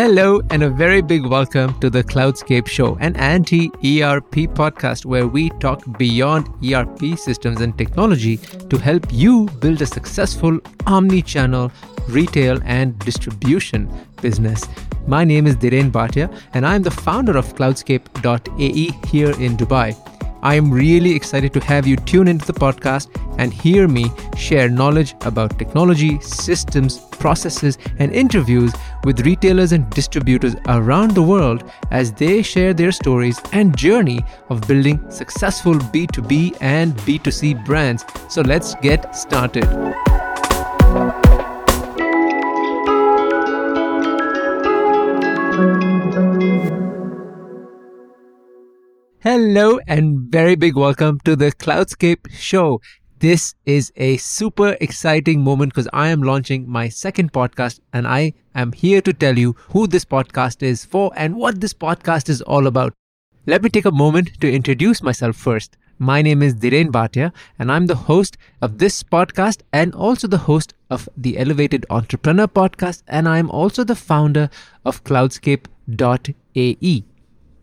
Hello, and a very big welcome to the Cloudscape Show, an anti ERP podcast where we talk beyond ERP systems and technology to help you build a successful omni channel retail and distribution business. My name is Dhiren Bhatia, and I'm the founder of Cloudscape.ae here in Dubai. I am really excited to have you tune into the podcast and hear me share knowledge about technology, systems, processes, and interviews with retailers and distributors around the world as they share their stories and journey of building successful B2B and B2C brands. So let's get started. Hello and very big welcome to the Cloudscape show. This is a super exciting moment because I am launching my second podcast and I am here to tell you who this podcast is for and what this podcast is all about. Let me take a moment to introduce myself first. My name is Dhiren Bhatia and I'm the host of this podcast and also the host of the Elevated Entrepreneur podcast and I'm also the founder of cloudscape.ae.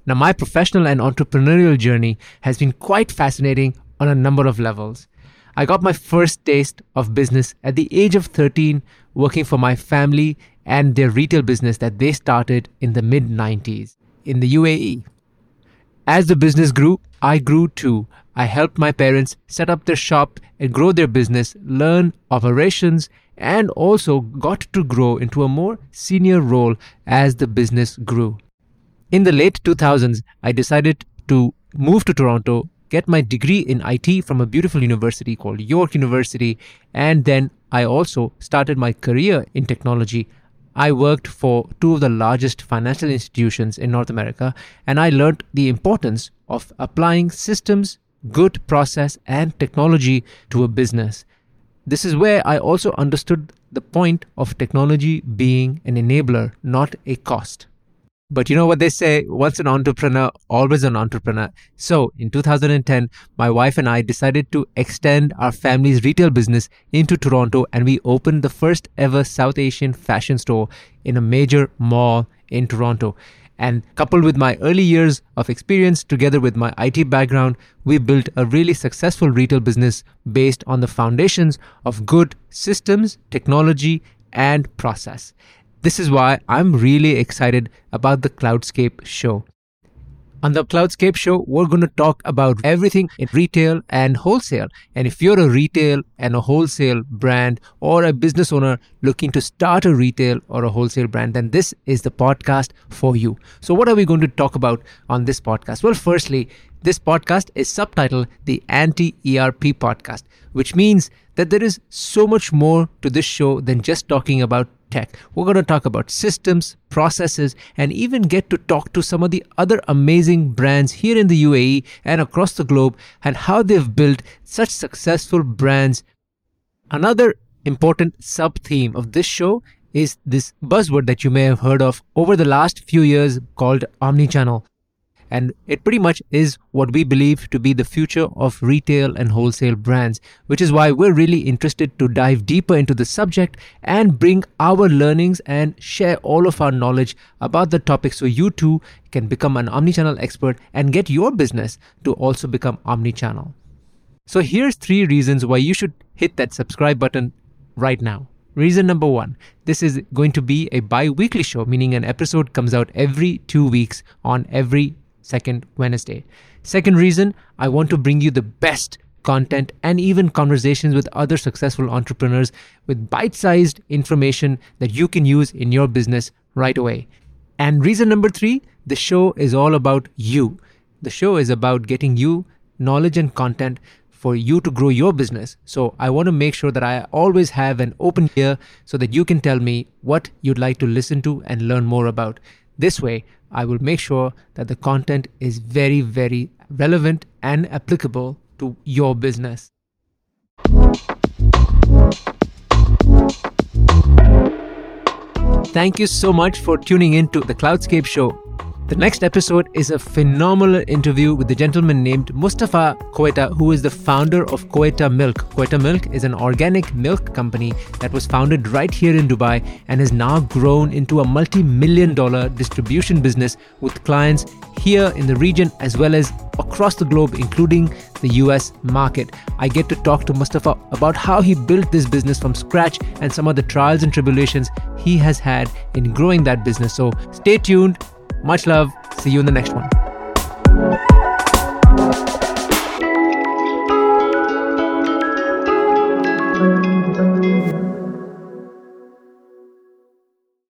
Now, my professional and entrepreneurial journey has been quite fascinating on a number of levels. I got my first taste of business at the age of 13, working for my family and their retail business that they started in the mid 90s in the UAE. As the business grew, I grew too. I helped my parents set up their shop and grow their business, learn operations, and also got to grow into a more senior role as the business grew. In the late 2000s, I decided to move to Toronto, get my degree in IT from a beautiful university called York University, and then I also started my career in technology. I worked for two of the largest financial institutions in North America, and I learned the importance of applying systems, good process, and technology to a business. This is where I also understood the point of technology being an enabler, not a cost. But you know what they say, once an entrepreneur, always an entrepreneur. So in 2010, my wife and I decided to extend our family's retail business into Toronto and we opened the first ever South Asian fashion store in a major mall in Toronto. And coupled with my early years of experience together with my IT background, we built a really successful retail business based on the foundations of good systems, technology, and process. This is why I'm really excited about the Cloudscape show. On the Cloudscape show, we're going to talk about everything in retail and wholesale. And if you're a retail and a wholesale brand or a business owner looking to start a retail or a wholesale brand, then this is the podcast for you. So, what are we going to talk about on this podcast? Well, firstly, this podcast is subtitled the Anti ERP Podcast, which means that there is so much more to this show than just talking about tech. We're going to talk about systems, processes, and even get to talk to some of the other amazing brands here in the UAE and across the globe and how they've built such successful brands. Another important sub theme of this show is this buzzword that you may have heard of over the last few years called omnichannel. And it pretty much is what we believe to be the future of retail and wholesale brands, which is why we're really interested to dive deeper into the subject and bring our learnings and share all of our knowledge about the topic so you too can become an omnichannel expert and get your business to also become omnichannel. So here's three reasons why you should hit that subscribe button right now. Reason number one this is going to be a bi weekly show, meaning an episode comes out every two weeks on every second Wednesday. Second reason, I want to bring you the best content and even conversations with other successful entrepreneurs with bite sized information that you can use in your business right away. And reason number three, the show is all about you. The show is about getting you knowledge and content for you to grow your business. So I want to make sure that I always have an open ear so that you can tell me what you'd like to listen to and learn more about. This way, I will make sure that the content is very, very relevant and applicable to your business. Thank you so much for tuning in to the Cloudscape Show. The next episode is a phenomenal interview with the gentleman named Mustafa Koita, who is the founder of Koita Milk. Koita Milk is an organic milk company that was founded right here in Dubai and has now grown into a multi million dollar distribution business with clients here in the region as well as across the globe, including the US market. I get to talk to Mustafa about how he built this business from scratch and some of the trials and tribulations he has had in growing that business. So stay tuned much love. See you in the next one.